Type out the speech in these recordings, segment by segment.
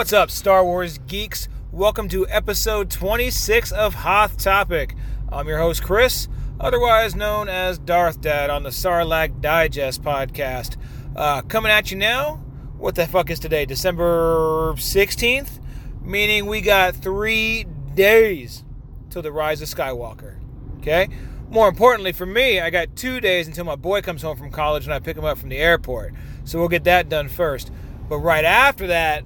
What's up, Star Wars geeks? Welcome to episode 26 of Hoth Topic. I'm your host, Chris, otherwise known as Darth Dad on the Sarlacc Digest podcast. Uh, coming at you now. What the fuck is today? December 16th? Meaning we got three days till the rise of Skywalker. Okay? More importantly for me, I got two days until my boy comes home from college and I pick him up from the airport. So we'll get that done first. But right after that,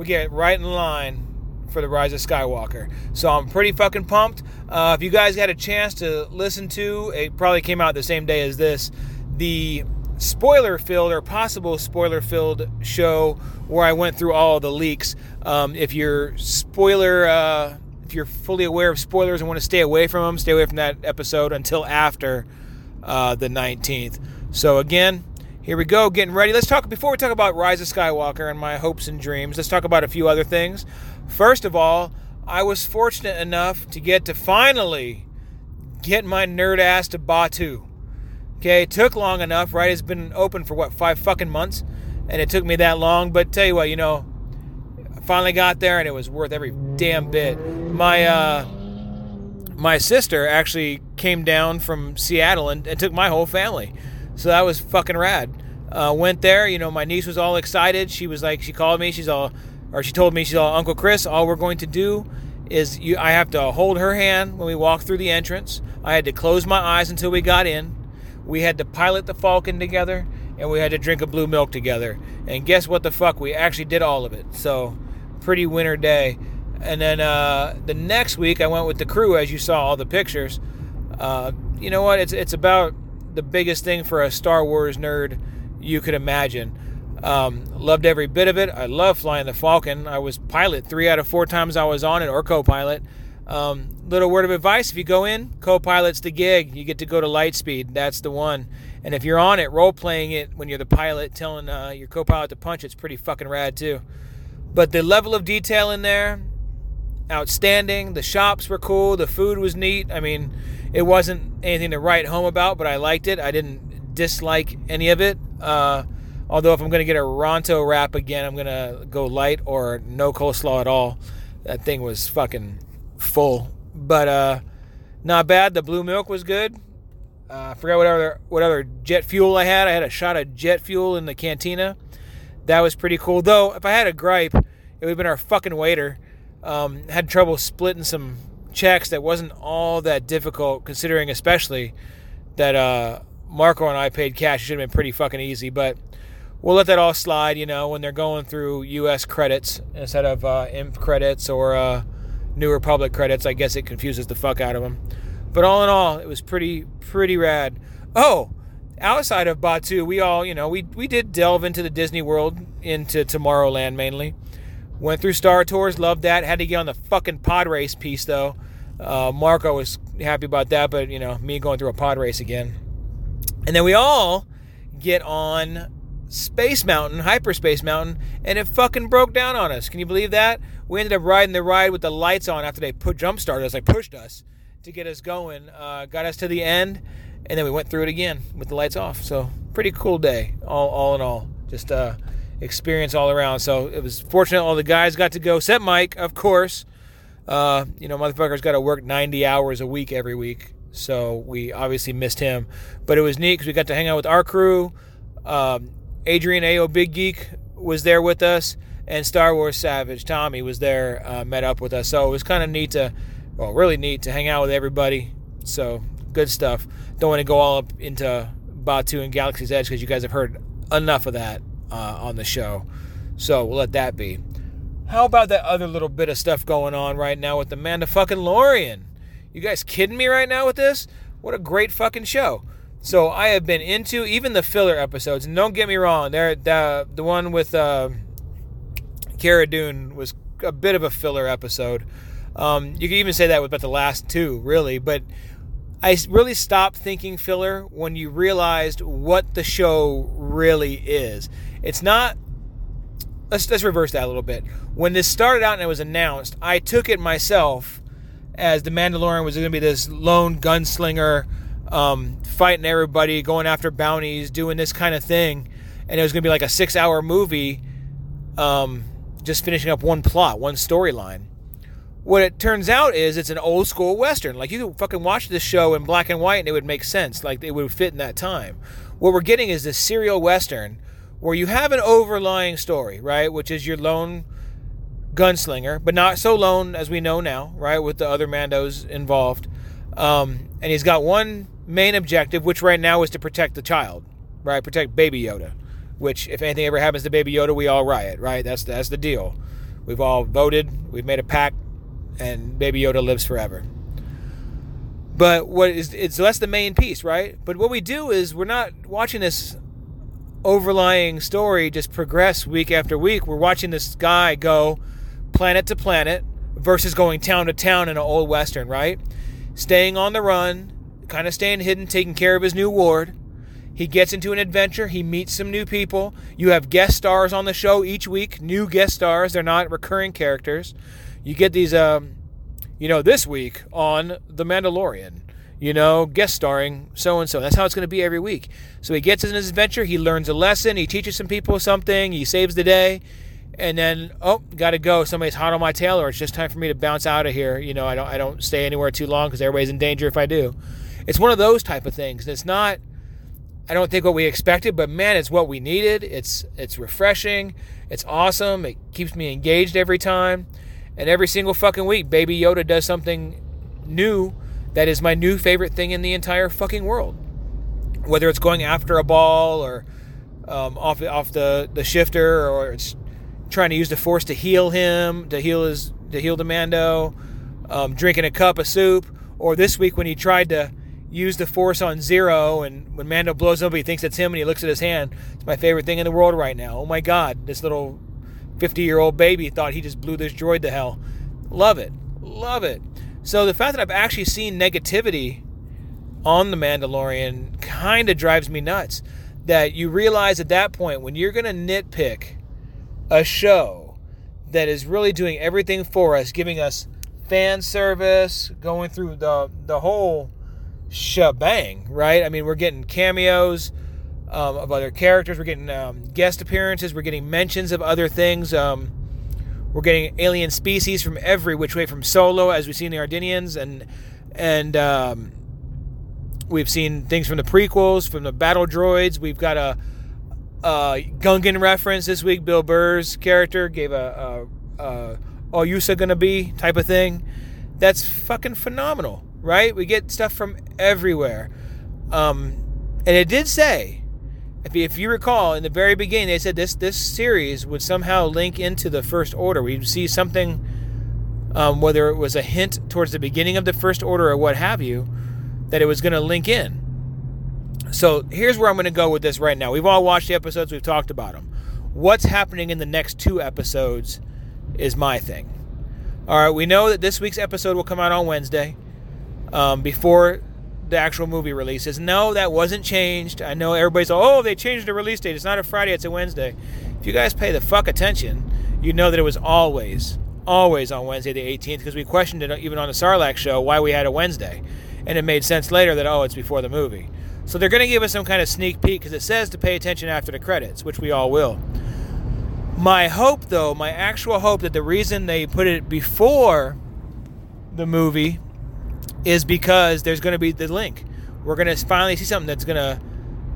we get right in line for the Rise of Skywalker. So I'm pretty fucking pumped. Uh, if you guys had a chance to listen to, it probably came out the same day as this, the spoiler filled or possible spoiler filled show where I went through all the leaks. Um, if you're spoiler, uh, if you're fully aware of spoilers and want to stay away from them, stay away from that episode until after uh, the 19th. So again, here we go, getting ready. Let's talk before we talk about Rise of Skywalker and my hopes and dreams. Let's talk about a few other things. First of all, I was fortunate enough to get to finally get my nerd ass to Batuu. Okay, it took long enough, right? It's been open for what, five fucking months? And it took me that long, but tell you what, you know, I finally got there and it was worth every damn bit. My uh my sister actually came down from Seattle and, and took my whole family. So that was fucking rad. Uh, went there, you know, my niece was all excited. She was like, she called me, she's all, or she told me, she's all, Uncle Chris, all we're going to do is you, I have to hold her hand when we walk through the entrance. I had to close my eyes until we got in. We had to pilot the Falcon together, and we had to drink a blue milk together. And guess what the fuck? We actually did all of it. So, pretty winter day. And then uh, the next week, I went with the crew, as you saw all the pictures. Uh, you know what? It's it's about the biggest thing for a Star Wars nerd you could imagine. Um, loved every bit of it. I love flying the Falcon. I was pilot three out of four times I was on it, or co-pilot. Um, little word of advice: if you go in, co-pilot's the gig. You get to go to light speed. That's the one. And if you're on it, role playing it when you're the pilot, telling uh, your co-pilot to punch, it's pretty fucking rad too. But the level of detail in there, outstanding. The shops were cool. The food was neat. I mean, it wasn't anything to write home about, but I liked it. I didn't dislike any of it. Uh, although if I'm to get a Ronto wrap again, I'm to go light or no coleslaw at all. That thing was fucking full, but uh, not bad. The blue milk was good. Uh, I forgot what other what other jet fuel I had. I had a shot of jet fuel in the cantina. That was pretty cool. Though, if I had a gripe, it would have been our fucking waiter. Um, had trouble splitting some checks that wasn't all that difficult, considering especially that uh, Marco and I paid cash. It should have been pretty fucking easy, but we'll let that all slide. You know, when they're going through U.S. credits instead of uh, IMP credits or uh, New Republic credits, I guess it confuses the fuck out of them. But all in all, it was pretty pretty rad. Oh, outside of Batuu, we all you know we we did delve into the Disney World, into Tomorrowland mainly. Went through Star Tours, loved that. Had to get on the fucking pod race piece though. Uh, Marco was happy about that, but you know, me going through a pod race again. And then we all get on Space Mountain, Hyperspace Mountain, and it fucking broke down on us. Can you believe that? We ended up riding the ride with the lights on after they put jump started us, like pushed us to get us going. Uh, got us to the end, and then we went through it again with the lights off. So pretty cool day, all all in all. Just uh, experience all around. So it was fortunate all the guys got to go, except Mike, of course. Uh, you know, motherfucker's got to work 90 hours a week every week. So we obviously missed him. But it was neat because we got to hang out with our crew. Um, Adrian AO Big Geek was there with us. And Star Wars Savage Tommy was there, uh, met up with us. So it was kind of neat to, well, really neat to hang out with everybody. So good stuff. Don't want to go all up into Batuu and Galaxy's Edge because you guys have heard enough of that uh, on the show. So we'll let that be. How about that other little bit of stuff going on right now with Amanda fucking Lorian? You guys kidding me right now with this? What a great fucking show. So I have been into even the filler episodes, and don't get me wrong, there the the one with uh, Cara Dune was a bit of a filler episode. Um, you could even say that with about the last two, really. But I really stopped thinking filler when you realized what the show really is. It's not let's let's reverse that a little bit. When this started out and it was announced, I took it myself as the Mandalorian was going to be this lone gunslinger, um, fighting everybody, going after bounties, doing this kind of thing, and it was going to be like a six-hour movie, um, just finishing up one plot, one storyline. What it turns out is it's an old school western. Like you could fucking watch this show in black and white and it would make sense. Like it would fit in that time. What we're getting is this serial western where you have an overlying story, right? Which is your lone gunslinger, but not so lone as we know now, right? With the other Mandos involved. Um, and he's got one main objective, which right now is to protect the child, right? Protect Baby Yoda. Which, if anything ever happens to Baby Yoda, we all riot, right? That's that's the deal. We've all voted, we've made a pact, and Baby Yoda lives forever. But what is it's less the main piece, right? But what we do is we're not watching this overlying story just progress week after week. We're watching this guy go planet to planet versus going town to town in an old western, right? Staying on the run, kind of staying hidden, taking care of his new ward. He gets into an adventure. He meets some new people. You have guest stars on the show each week, new guest stars. They're not recurring characters. You get these, um, you know, this week on The Mandalorian you know, guest starring so and so. That's how it's going to be every week. So he gets in his adventure, he learns a lesson, he teaches some people something, he saves the day, and then oh, got to go. Somebody's hot on my tail, or it's just time for me to bounce out of here. You know, I don't I don't stay anywhere too long because everybody's in danger if I do. It's one of those type of things. It's not. I don't think what we expected, but man, it's what we needed. It's it's refreshing. It's awesome. It keeps me engaged every time, and every single fucking week, Baby Yoda does something new that is my new favorite thing in the entire fucking world. Whether it's going after a ball or um, off off the, the shifter, or it's trying to use the force to heal him, to heal his to heal the Mando, um, drinking a cup of soup, or this week when he tried to use the force on Zero, and when Mando blows up, he thinks it's him, and he looks at his hand. It's my favorite thing in the world right now. Oh my God, this little 50 year old baby thought he just blew this droid to hell. Love it, love it. So the fact that I've actually seen negativity on The Mandalorian kind of drives me nuts. That you realize at that point when you're going to nitpick a show that is really doing everything for us, giving us fan service, going through the the whole shebang, right? I mean, we're getting cameos um, of other characters, we're getting um, guest appearances, we're getting mentions of other things. Um, we're getting alien species from every which way, from Solo, as we see in the Ardennians, and and um, we've seen things from the prequels, from the battle droids. We've got a, a Gungan reference this week. Bill Burr's character gave a, a, a "Oh, Yusa gonna be" type of thing. That's fucking phenomenal, right? We get stuff from everywhere. Um, and it did say if you, if you recall, in the very beginning, they said this this series would somehow link into the First Order. We'd see something, um, whether it was a hint towards the beginning of the First Order or what have you, that it was going to link in. So here's where I'm going to go with this right now. We've all watched the episodes. We've talked about them. What's happening in the next two episodes is my thing. All right, we know that this week's episode will come out on Wednesday, um, before the actual movie releases. No, that wasn't changed. I know everybody's oh they changed the release date. It's not a Friday, it's a Wednesday. If you guys pay the fuck attention, you know that it was always always on Wednesday the 18th because we questioned it even on the Sarlacc show why we had a Wednesday, and it made sense later that oh it's before the movie. So they're going to give us some kind of sneak peek because it says to pay attention after the credits, which we all will. My hope, though, my actual hope that the reason they put it before the movie is because there's going to be the link. We're going to finally see something that's going to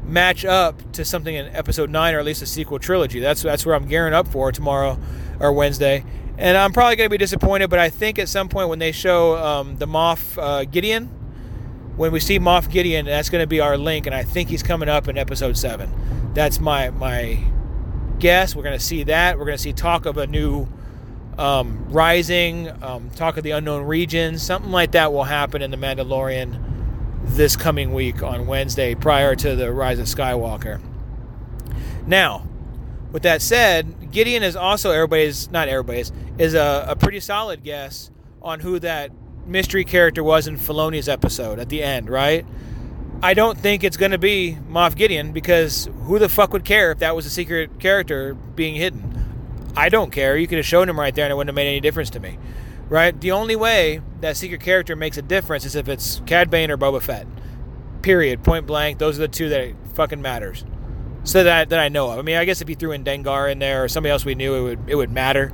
match up to something in episode 9 or at least a sequel trilogy. That's that's where I'm gearing up for tomorrow or Wednesday. And I'm probably going to be disappointed, but I think at some point when they show um, the Moff uh, Gideon, when we see Moff Gideon, that's going to be our link, and I think he's coming up in episode 7. That's my my guess. We're going to see that. We're going to see talk of a new um, Rising, um, Talk of the Unknown Regions, something like that will happen in The Mandalorian this coming week on Wednesday prior to the Rise of Skywalker. Now, with that said, Gideon is also everybody's, not everybody's, is a, a pretty solid guess on who that mystery character was in Filoni's episode at the end, right? I don't think it's going to be Moff Gideon because who the fuck would care if that was a secret character being hidden? I don't care. You could have shown him right there and it wouldn't have made any difference to me. Right? The only way that secret character makes a difference is if it's Cad Bane or Boba Fett. Period. Point blank. Those are the two that fucking matters. So that that I know of. I mean, I guess if you threw in Dengar in there or somebody else we knew, it would it would matter.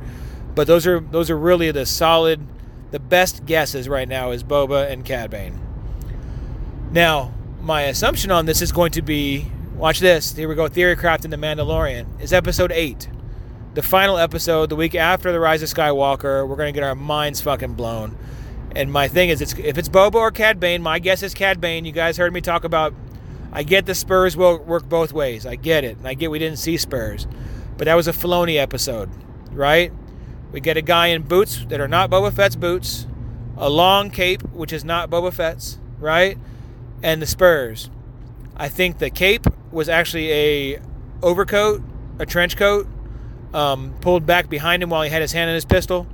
But those are those are really the solid, the best guesses right now is Boba and Cad Bane. Now, my assumption on this is going to be watch this. Here we go. Theorycraft in the Mandalorian is episode eight, the final episode, the week after the Rise of Skywalker. We're gonna get our minds fucking blown. And my thing is, it's if it's Boba or Cad Bane, my guess is Cad Bane. You guys heard me talk about. I get the Spurs will work both ways. I get it, and I get we didn't see Spurs, but that was a Filoni episode, right? We get a guy in boots that are not Boba Fett's boots, a long cape which is not Boba Fett's, right? And the Spurs. I think the cape was actually a overcoat, a trench coat, um, pulled back behind him while he had his hand in his pistol.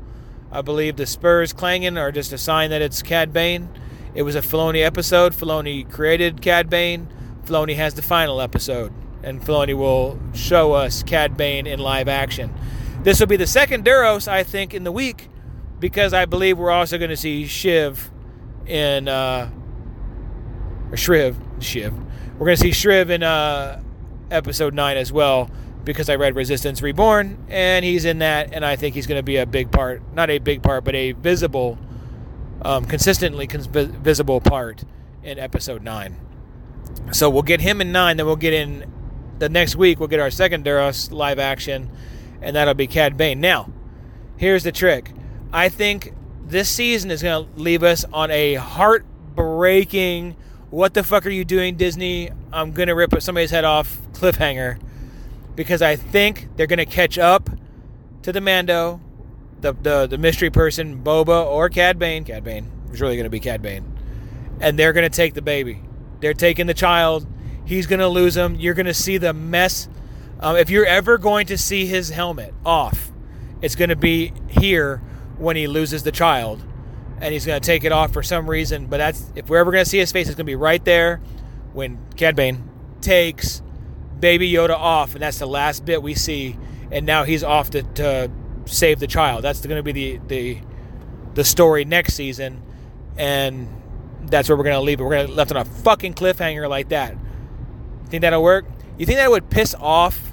I believe the Spurs clanging are just a sign that it's Cad Bane. It was a Filoni episode. Filoni created Cad Bane. Filoni has the final episode, and Filoni will show us Cad Bane in live action. This will be the second Duros, I think, in the week, because I believe we're also going to see Shiv in uh, or Shriv, Shiv. We're going to see Shriv in uh, episode nine as well because I read Resistance Reborn, and he's in that, and I think he's going to be a big part, not a big part, but a visible, um, consistently cons- visible part in episode 9. So we'll get him in 9, then we'll get in the next week, we'll get our second Duros live action, and that'll be Cad Bane. Now, here's the trick I think this season is going to leave us on a heartbreaking, what the fuck are you doing, Disney? I'm going to rip somebody's head off cliffhanger because I think they're going to catch up to the Mando, the, the the mystery person, Boba or Cad Bane. Cad Bane is really going to be Cad Bane, and they're going to take the baby. They're taking the child. He's going to lose him. You're going to see the mess. Um, if you're ever going to see his helmet off, it's going to be here when he loses the child, and he's going to take it off for some reason. But that's if we're ever going to see his face, it's going to be right there when Cad Bane takes Baby Yoda off, and that's the last bit we see. And now he's off to, to save the child. That's going to be the, the the story next season, and that's where we're going to leave it. We're going to left on a fucking cliffhanger like that. Think that'll work? You think that would piss off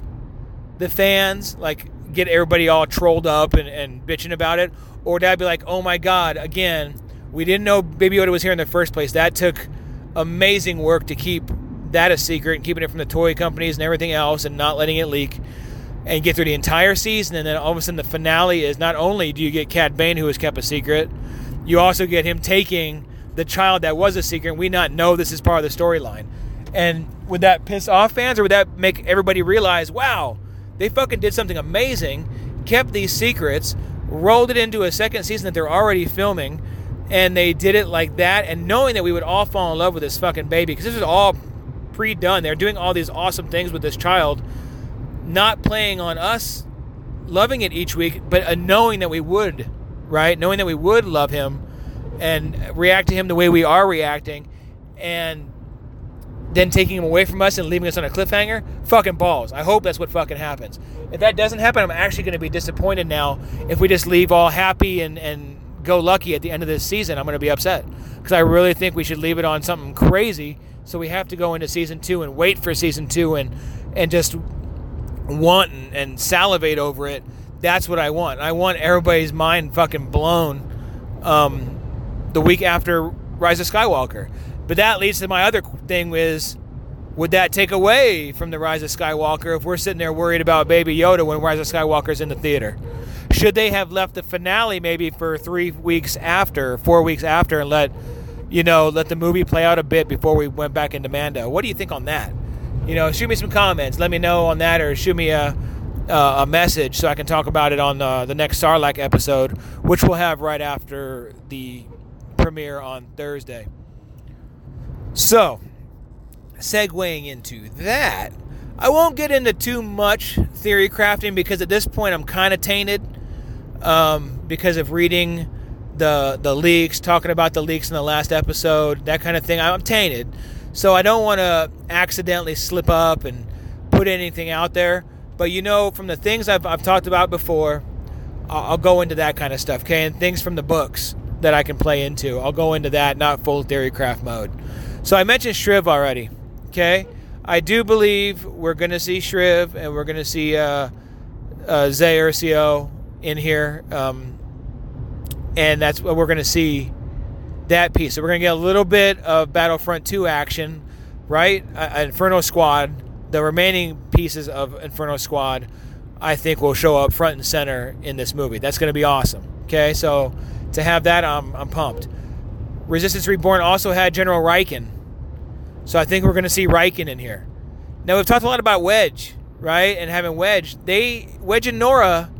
the fans, like get everybody all trolled up and, and bitching about it, or would I be like, oh my god, again, we didn't know Baby Yoda was here in the first place. That took amazing work to keep that a secret and keeping it from the toy companies and everything else and not letting it leak and get through the entire season. And then all of a sudden, the finale is not only do you get Cad Bane, who has kept a secret, you also get him taking the child that was a secret. And we not know this is part of the storyline. And would that piss off fans or would that make everybody realize, wow, they fucking did something amazing, kept these secrets, rolled it into a second season that they're already filming, and they did it like that, and knowing that we would all fall in love with this fucking baby, because this is all pre-done. They're doing all these awesome things with this child, not playing on us loving it each week, but uh, knowing that we would, right? Knowing that we would love him and react to him the way we are reacting, and then taking him away from us and leaving us on a cliffhanger. Fucking balls. I hope that's what fucking happens. If that doesn't happen, I'm actually going to be disappointed now. If we just leave all happy and and go lucky at the end of this season, I'm going to be upset because I really think we should leave it on something crazy so we have to go into season two and wait for season two and and just want and, and salivate over it. That's what I want. I want everybody's mind fucking blown um, the week after Rise of Skywalker. But that leads to my other thing is would that take away from the Rise of Skywalker if we're sitting there worried about Baby Yoda when Rise of Skywalker's in the theater? Should they have left the finale maybe for three weeks after, four weeks after, and let you know, let the movie play out a bit before we went back into Mando. What do you think on that? You know, shoot me some comments. Let me know on that, or shoot me a a message so I can talk about it on uh, the next Sarlacc episode, which we'll have right after the premiere on Thursday. So, segueing into that, I won't get into too much theory crafting because at this point I'm kind of tainted um, because of reading the the leaks, talking about the leaks in the last episode, that kind of thing. I'm tainted, so I don't want to accidentally slip up and put anything out there. But you know, from the things I've, I've talked about before, I'll, I'll go into that kind of stuff. Okay, and things from the books that I can play into. I'll go into that, not full theory craft mode. So I mentioned Shriv already. Okay, I do believe we're going to see Shriv and we're going to see uh, uh, Zay Versio in here, um, and that's what we're going to see that piece. So we're going to get a little bit of Battlefront 2 action, right? Uh, Inferno Squad. The remaining pieces of Inferno Squad, I think, will show up front and center in this movie. That's going to be awesome. Okay, so to have that, I'm, I'm pumped. Resistance Reborn also had General Rieekan. So I think we're going to see Rieekan in here. Now, we've talked a lot about Wedge, right? And having Wedge. They Wedge and Norra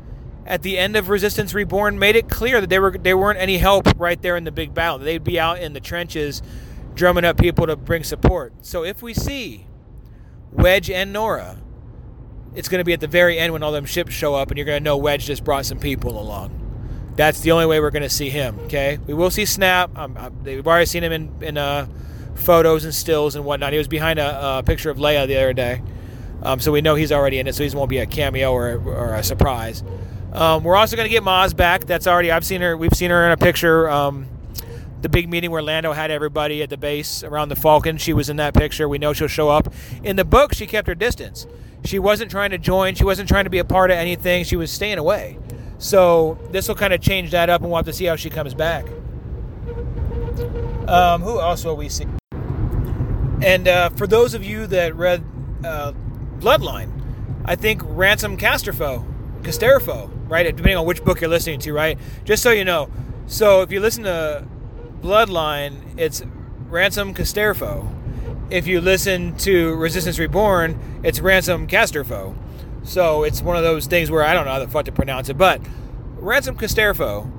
at the end of Resistance Reborn made it clear that they were they weren't any help right there in the big battle. They'd be out in the trenches drumming up people to bring support. So if we see Wedge and Norra, it's going to be at the very end when all them ships show up and you're going to know Wedge just brought some people along. That's the only way we're going to see him. Okay, we will see Snap. Um, we've already seen him in in uh, photos and stills and whatnot. He was behind a, a picture of Leia the other day, um, so we know he's already in it. So he won't be a cameo or, or a surprise. Um, we're also going to get Maz back. That's already I've seen her. We've seen her in a picture. Um, the big meeting where Lando had everybody at the base around the Falcon. She was in that picture. We know she'll show up. In the book, she kept her distance. She wasn't trying to join. She wasn't trying to be a part of anything. She was staying away. So this will kind of change that up, and we'll have to see how she comes back. Um, who else will we see? And uh, for those of you that read uh, Bloodline, I think Ransom Casterfo, Casterfo, right? Depending on which book you're listening to, right? Just so you know. So if you listen to Bloodline, it's Ransom Casterfo. If you listen to Resistance Reborn, it's Ransom Casterfo. So it's one of those things where I don't know how the fuck to pronounce it, but Ransom Casterfo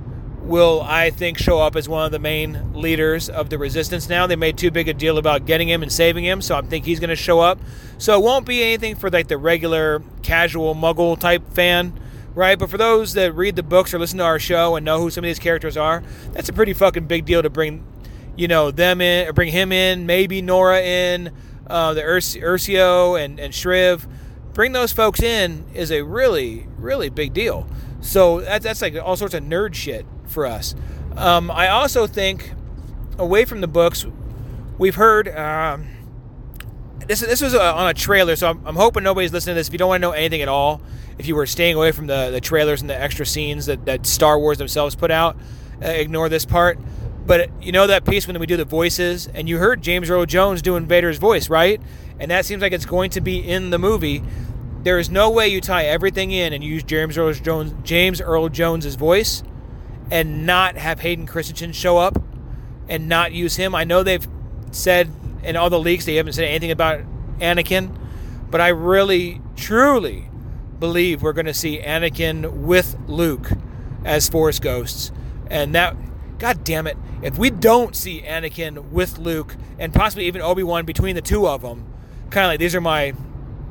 will, I think, show up as one of the main leaders of the resistance now. They made too big a deal about getting him and saving him, so I think he's going to show up. So it won't be anything for like the regular casual muggle type fan, right? But for those that read the books or listen to our show and know who some of these characters are, that's a pretty fucking big deal to bring, you know, them in or bring him in, maybe Norra in, uh, the Versio and and Shriv. Bring those folks in is a really really big deal. So that's, that's like all sorts of nerd shit for us. Um, I also think, away from the books, we've heard. Um, this, this was uh, on a trailer, so I'm, I'm, hoping nobody's listening to this. If you don't want to know anything at all, if you were staying away from the, the trailers and the extra scenes that, that Star Wars themselves put out, uh, ignore this part. But you know that piece when we do the voices, and you heard James Earl Jones doing Vader's voice, right? And that seems like it's going to be in the movie. There is no way you tie everything in and use James Earl Jones James Earl Jones's voice and not have Hayden Christensen show up and not use him. I know they've said in all the leaks they haven't said anything about Anakin, but I really truly believe we're going to see Anakin with Luke as Force ghosts. And that god damn it, if we don't see Anakin with Luke and possibly even Obi-Wan between the two of them, kind of like these are my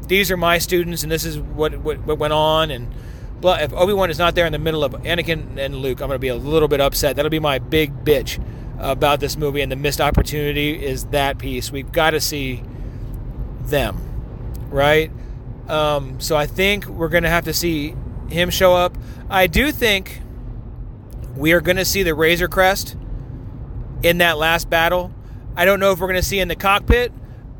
these are my students, and this is what what, what went on. And if Obi Wan is not there in the middle of Anakin and Luke, I'm going to be a little bit upset. That'll be my big bitch about this movie, and the missed opportunity is that piece. We've got to see them, right? Um, so I think we're going to have to see him show up. I do think we are going to see the Razor Crest in that last battle. I don't know if we're going to see in the cockpit.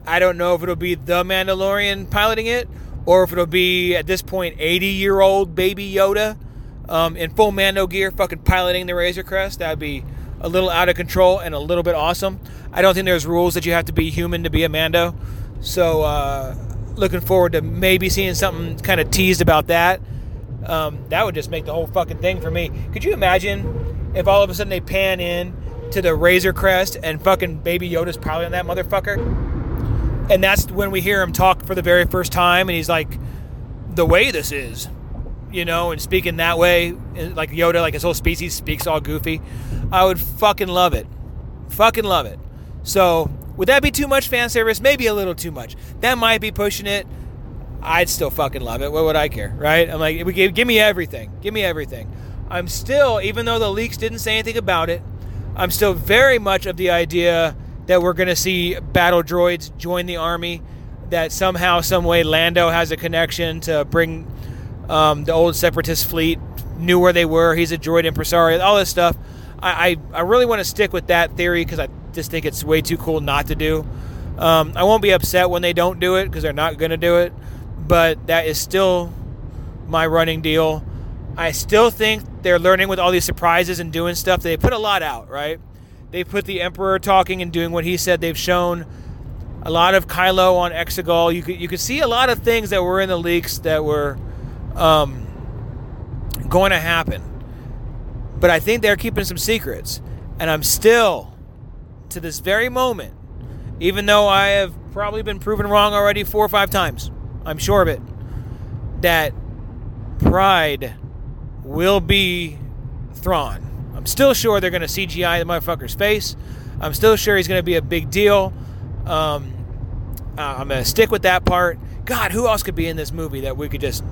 I don't know if it'll be the Mandalorian piloting it or if it'll be at this point 80 year old baby Yoda um, in full Mando gear, fucking piloting the Razor Crest. That'd be a little out of control and a little bit awesome. I don't think there's rules that you have to be human to be a Mando. So, uh, looking forward to maybe seeing something kind of teased about that. Um, that would just make the whole fucking thing for me. Could you imagine if all of a sudden they pan in to the Razor Crest and fucking Baby Yoda's piloting that motherfucker? And that's when we hear him talk for the very first time and he's like the way this is you know and speaking that way like yoda like his whole species speaks all goofy. I would fucking love it. Fucking love it. So would that be too much fan service? Maybe a little too much. That might be pushing it. I'd still fucking love it. What would i care right? I'm like give, give me everything. Give me everything. I'm still even though the leaks didn't say anything about it i'm still very much of the idea that we're going to see battle droids join the army, that somehow, some way, Lando has a connection to bring um, the old Separatist fleet, knew where they were. He's a droid impresario, all this stuff. I, I, I really want to stick with that theory because I just think it's way too cool not to do. Um, I won't be upset when they don't do it because they're not going to do it, but that is still my running deal. I still think they're learning with all these surprises and doing stuff. They put a lot out, right? They put the Emperor talking and doing what he said. They've shown a lot of Kylo on Exegol. You could you could see a lot of things that were in the leaks that were um, going to happen. But I think they're keeping some secrets, and I'm still to this very moment, even though I have probably been proven wrong already four or five times. I'm sure of it. That Pryde will be Thrawn. I'm still sure they're going to CGI the motherfucker's face. I'm still sure he's going to be a big deal. Um, uh, I'm going to stick with that part. God, who else could be in this movie that we could just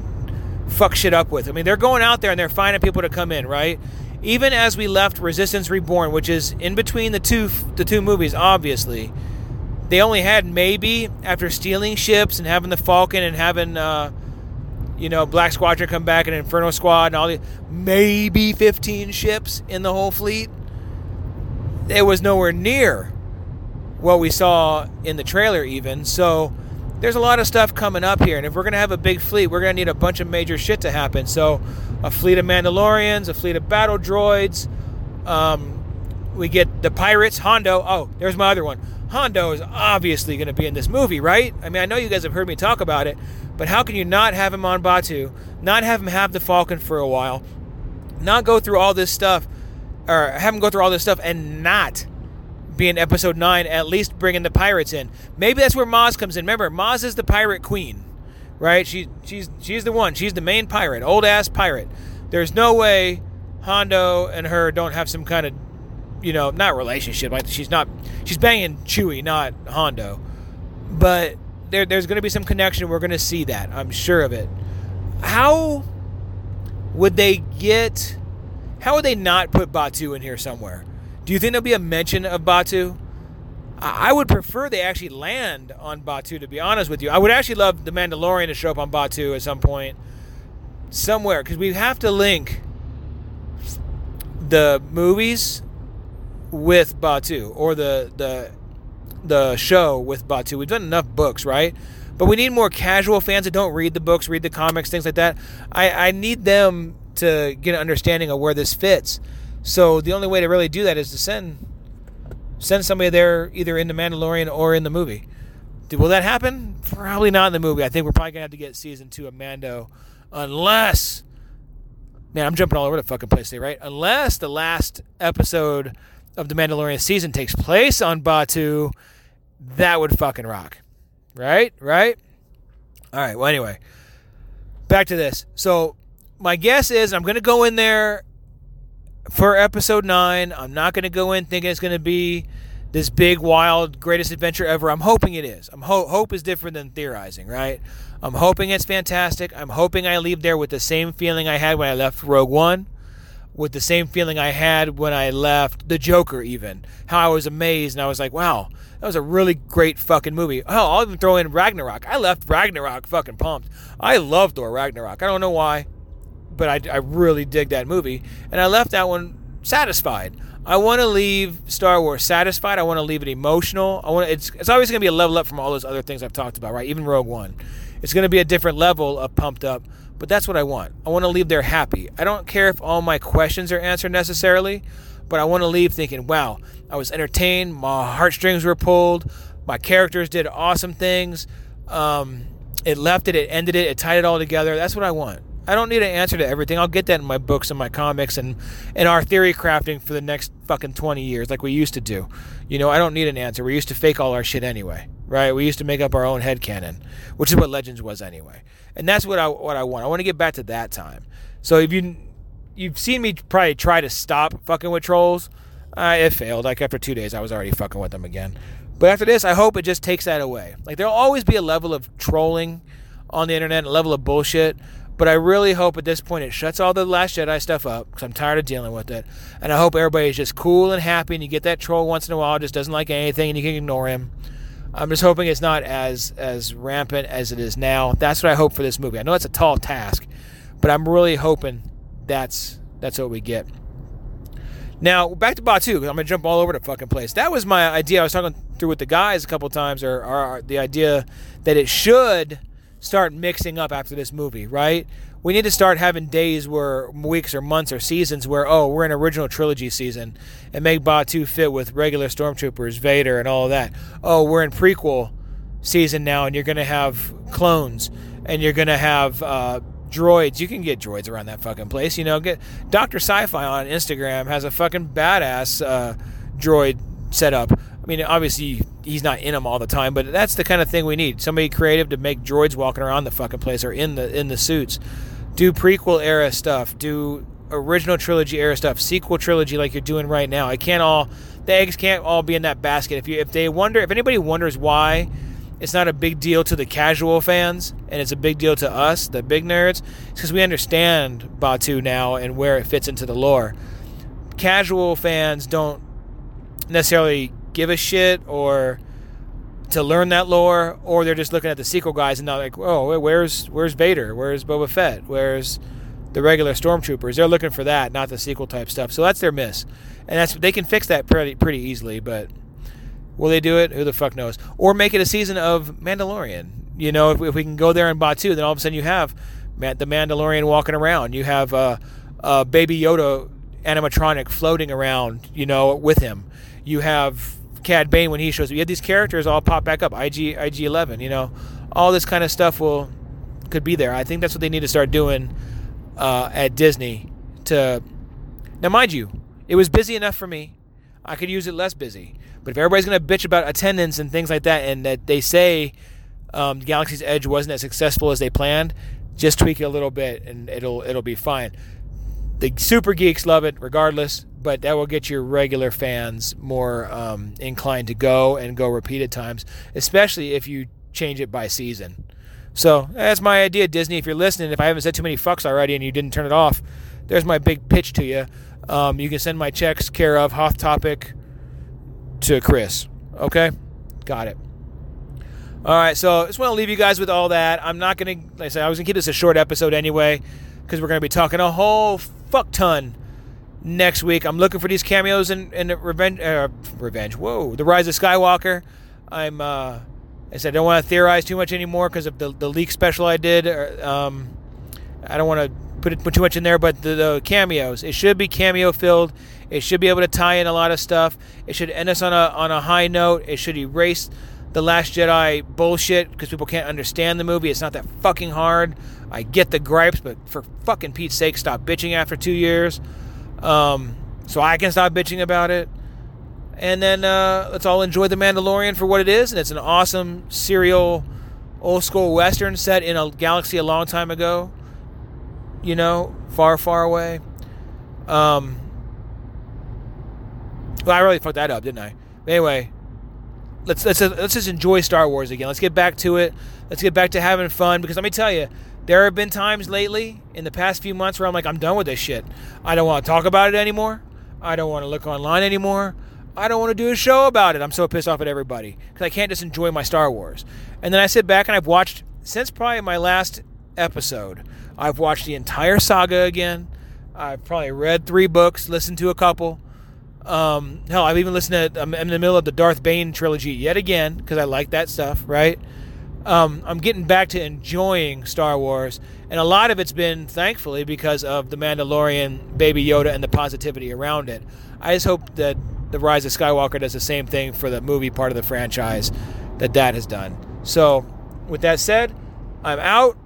fuck shit up with? I mean, they're going out there and they're finding people to come in, right? Even as we left Resistance Reborn, which is in between the two the two movies, obviously, they only had maybe after stealing ships and having the Falcon and having uh, you know, Black Squadron come back and Inferno Squad and all the maybe 15 ships in the whole fleet. It was nowhere near what we saw in the trailer, even. So there's a lot of stuff coming up here. And if we're going to have a big fleet, we're going to need a bunch of major shit to happen. So a fleet of Mandalorians, a fleet of battle droids. Um, we get the pirates, Hondo. Oh, there's my other one. Hondo is obviously going to be in this movie, right? I mean, I know you guys have heard me talk about it, but how can you not have him on Batuu, not have him have the Falcon for a while, not go through all this stuff, or have him go through all this stuff and not be in episode 9, at least bringing the pirates in? Maybe that's where Maz comes in. Remember, Maz is the pirate queen, right? She, she's, she's the one. She's the main pirate, old ass pirate. There's no way Hondo and her don't have some kind of, you know, not relationship. Like she's not, she's banging Chewie, not Hondo. But there, there's going to be some connection. We're going to see that. I'm sure of it. How would they get? How would they not put Batuu in here somewhere? Do you think there'll be a mention of Batuu? I would prefer they actually land on Batuu. To be honest with you, I would actually love the Mandalorian to show up on Batuu at some point, somewhere, because we have to link the movies with Batu or the the the show with Batuu. We've done enough books, right? But we need more casual fans that don't read the books, read the comics, things like that. I, I need them to get an understanding of where this fits. So the only way to really do that is to send send somebody there either in the Mandalorian or in the movie. Will that happen? Probably not in the movie. I think we're probably gonna have to get season two of Mando, unless man, I'm jumping all over the fucking place today, right? Unless the last episode of the Mandalorian season takes place on Batuu that would fucking rock. Right? Right? All right. Well, anyway, back to this. So, my guess is I'm going to go in there for episode 9. I'm not going to go in thinking it's going to be this big, wild, greatest adventure ever. I'm hoping it is. I'm ho- hope is different than theorizing, right? I'm hoping it's fantastic. I'm hoping I leave there with the same feeling I had when I left Rogue One with the same feeling I had when I left The Joker, even. How I was amazed and I was like, wow, that was a really great fucking movie. Oh, I'll even throw in Ragnarok. I left Ragnarok fucking pumped. I love Thor Ragnarok. I don't know why, but I, I really dig that movie. And I left that one satisfied. I want to leave Star Wars satisfied. I want to leave it emotional. I want it's it's always going to be a level up from all those other things I've talked about, right? Even Rogue One. It's going to be a different level of pumped up but that's what I want. I want to leave there happy. I don't care if all my questions are answered necessarily, but I want to leave thinking, wow, I was entertained. My heartstrings were pulled. My characters did awesome things. Um, it left it, it ended it, it tied it all together. That's what I want. I don't need an answer to everything. I'll get that in my books and my comics and in our theory crafting for the next fucking 20 years like we used to do. You know, I don't need an answer. We used to fake all our shit anyway, right? We used to make up our own head canon, which is what Legends was anyway and that's what I what I want. I want to get back to that time. So if you you've seen me probably try to stop fucking with trolls, uh, it failed. Like after two days, I was already fucking with them again. But after this, I hope it just takes that away. Like there'll always be a level of trolling on the internet, a level of bullshit. But I really hope at this point it shuts all the Last Jedi stuff up because I'm tired of dealing with it. And I hope everybody's just cool and happy and you get that troll once in a while, just doesn't like anything and you can ignore him. I'm just hoping it's not as as rampant as it is now. That's what I hope for this movie. I know it's a tall task, but I'm really hoping that's that's what we get. Now back to Batuu. I'm gonna jump all over the fucking place. That was my idea. I was talking through with the guys a couple times, or, or the idea that it should start mixing up after this movie, right? We need to start having days where weeks or months or seasons where oh we're in original trilogy season and make Batuu fit with regular stormtroopers, Vader, and all that. Oh, we're in prequel season now, and you're gonna have clones, and you're gonna have uh, droids. You can get droids around that fucking place. You know, get Doctor Sci-Fi on Instagram has a fucking badass uh, droid set up. I mean, obviously he's not in them all the time, but that's the kind of thing we need. Somebody creative to make droids walking around the fucking place or in the in the suits. Do prequel era stuff. Do original trilogy era stuff. Sequel trilogy like you're doing right now. I can't all the eggs can't all be in that basket. If you if they wonder if anybody wonders why it's not a big deal to the casual fans and it's a big deal to us, the big nerds, because we understand Batuu now and where it fits into the lore. Casual fans don't necessarily give a shit or to learn that lore, or they're just looking at the sequel guys and they're like, oh, where's where's Vader? Where's Boba Fett? Where's the regular stormtroopers? They're looking for that, not the sequel type stuff. So that's their miss, and that's they can fix that pretty pretty easily, but Will they do it? Who the fuck knows? Or make it a season of Mandalorian. You know, if, if we can go there in Batuu, then all of a sudden you have the Mandalorian walking around. You have uh, uh, Baby Yoda animatronic floating around, you know, with him. You have Cad Bane when he shows up. You have these characters all pop back up. IG IG Eleven. You know, all this kind of stuff will could be there. I think that's what they need to start doing uh, at Disney. To now, mind you, it was busy enough for me. I could use it less busy. But if everybody's to bitch about attendance and things like that, and that they say um, Galaxy's Edge wasn't as successful as they planned, just tweak it a little bit, and it'll it'll be fine. The super geeks love it regardless, but that will get your regular fans more um, inclined to go and go repeated times, especially if you change it by season. So that's my idea, Disney. If you're listening, if I haven't said too many fucks already and you didn't turn it off, there's my big pitch to you. Um, you can send my checks care of Hoth Topic to Chris. Okay? Got it. All right, so I just want to leave you guys with all that. I'm not going to, like I said, I was going to keep this a short episode anyway because we're going to be talking a whole fuck ton next week. I'm looking for these cameos in, in Revenge. Uh, Revenge. Whoa. The Rise of Skywalker. I'm, uh, I said, I don't want to theorize too much anymore because of the, the leak special I did. Um, I don't want to put, it, put too much in there, but the, the cameos. It should be cameo filled. It should be able to tie in a lot of stuff. It should end us on a on a high note. It should erase the Last Jedi bullshit because people can't understand the movie. It's not that fucking hard. I get the gripes, but for fucking Pete's sake, stop bitching after two years. Um, so I can stop bitching about it. And then uh, let's all enjoy The Mandalorian for what it is. And it's an awesome serial, old school Western set in a galaxy a long time ago. You know, far, far away. Um, well, I really fucked that up, didn't I? Anyway, let's let's let's just enjoy Star Wars again. Let's get back to it. Let's get back to having fun because let me tell you, there have been times lately in the past few months where I'm like, I'm done with this shit. I don't want to talk about it anymore. I don't want to look online anymore. I don't want to do a show about it. I'm so pissed off at everybody because I can't just enjoy my Star Wars. And then I sit back and I've watched since probably my last episode. I've watched the entire saga again. I've probably read three books, listened to a couple. Um, hell, I've even listened to. I'm in the middle of the Darth Bane trilogy yet again because I like that stuff. Right. Um, I'm getting back to enjoying Star Wars, and a lot of it's been thankfully because of the Mandalorian, Baby Yoda, and the positivity around it. I just hope that the Rise of Skywalker does the same thing for the movie part of the franchise that that has done. So, with that said, I'm out.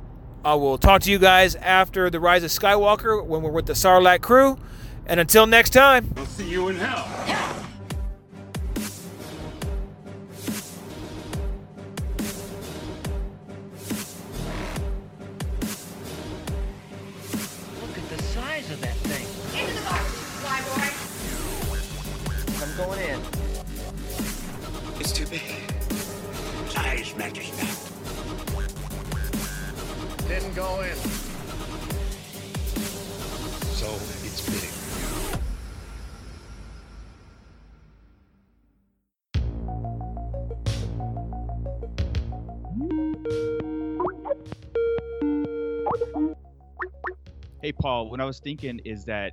I will talk to you guys after the Rise of Skywalker when we're with the Sarlacc crew. And until next time, I'll see you in hell. going in. It's too big. Size matters not. Didn't go in. So it's big. Hey, Paul, what I was thinking is that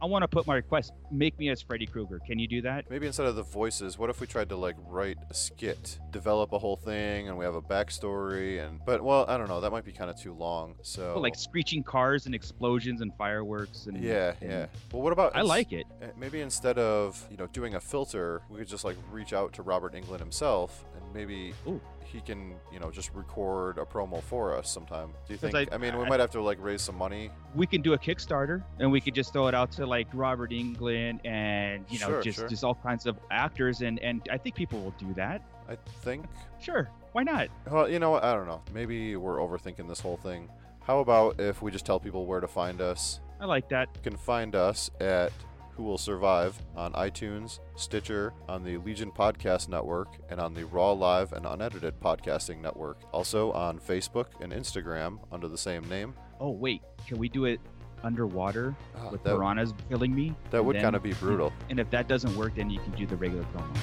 I want to put my request. Make me as Freddy Krueger. Can you do that? Maybe instead of the voices, what if we tried to like write a skit, develop a whole thing, and we have a backstory and but well, I don't know, that might be kind of too long. So Put, like screeching cars and explosions and fireworks and yeah, and- yeah. Well, what about I ins- like it. Uh, Maybe instead of you know doing a filter, we could just like reach out to Robert Englund himself, maybe Ooh. he can you know just record a promo for us sometime. Do you think? I, I- mean, we I- might have to like raise some money. We can do a Kickstarter and we could just throw it out to like Robert Englund and you know Sure, just sure. just all kinds of actors and and I think people will do that. I think. Sure, why not? Well, you know what? I don't know. Maybe we're overthinking this whole thing. How about if we just tell people where to find us? I like that. You can find us at Who Will Survive on iTunes, Stitcher, on the Legion Podcast Network, and on the Raw Live and Unedited Podcasting Network. Also on Facebook and Instagram under the same name. Oh wait, can we do it underwater Ah, with that, piranhas killing me? that would kind of be brutal. And if that doesn't work, then you can do the regular promo.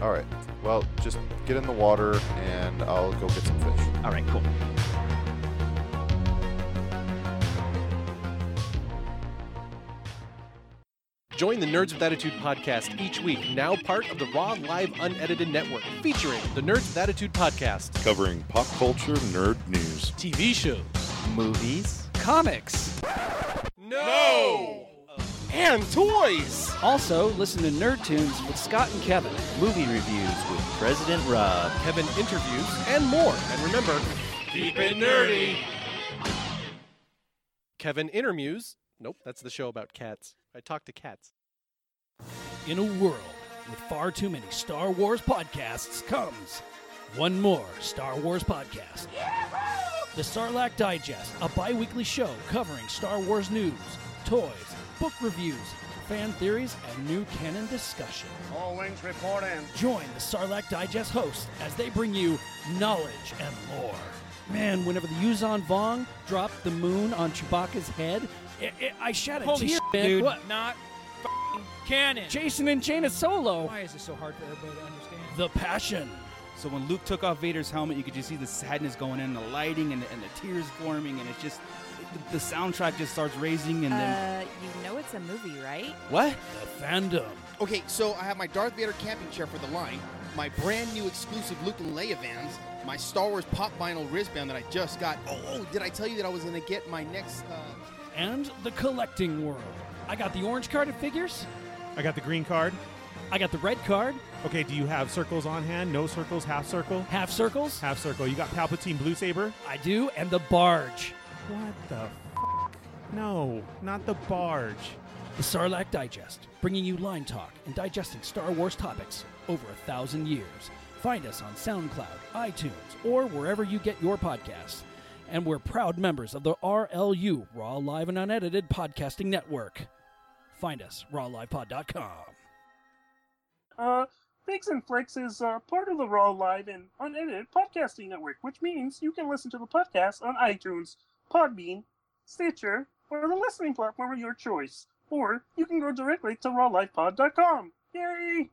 All right. Well, just get in the water and I'll go get some fish. All right, cool. Join the Nerds with Attitude podcast each week, now part of the Raw Live Unedited Network, featuring the Nerds with Attitude podcast, covering pop culture nerd news. TV shows, movies, comics. no, and toys. Also, listen to Nerd Tunes with Scott and Kevin. movie reviews with President Rob. Kevin interviews, and more. And remember, keep it nerdy. Kevin intermuse. Nope, that's the show about cats. I talk to cats. In a world with far too many Star Wars podcasts comes one more Star Wars podcast. The Sarlacc Digest, a bi weekly show covering Star Wars news, toys, book reviews, fan theories, and new canon discussion. All wings report in. Join the Sarlacc Digest hosts as they bring you knowledge and lore. Man, whenever the Yuuzhan Vong dropped the moon on Chewbacca's head, it, it, I shed a Holy tear. shit, man. dude. What? Not f***ing canon. Jacen and Jaina Solo. Why is this so hard for everybody to understand? The passion. So when Luke took off Vader's helmet, you could just see the sadness going in, the lighting, and, and the tears forming, and it's just the, the soundtrack just starts raising, and then Uh, you know it's a movie, right? what? The fandom. Okay, so I have my Darth Vader camping chair for the line, my brand new exclusive Luke and Leia Vans, my Star Wars pop vinyl wristband that I just got. Oh, oh did I tell you that I was gonna get my next? Uh... And the collecting world. I got the orange card of figures. I got the green card. I got the red card. Okay, do you have circles on hand? No circles, half circle? Half circles. Half circle. You got Palpatine Blue Saber? I do. And the barge. What the f? No, not the barge. The Sarlacc Digest, bringing you line talk and digesting Star Wars topics over a thousand years. Find us on SoundCloud, iTunes, or wherever you get your podcasts. And we're proud members of the RLU, Raw Live and Unedited Podcasting Network. Find us, rawlivepod.com. Uh, Figs and Flicks is uh, part of the Raw Live and Unedited Podcasting Network, which means you can listen to the podcast on iTunes, Podbean, Stitcher, or the listening platform of your choice. Or you can go directly to rawlivepod.com. Yay!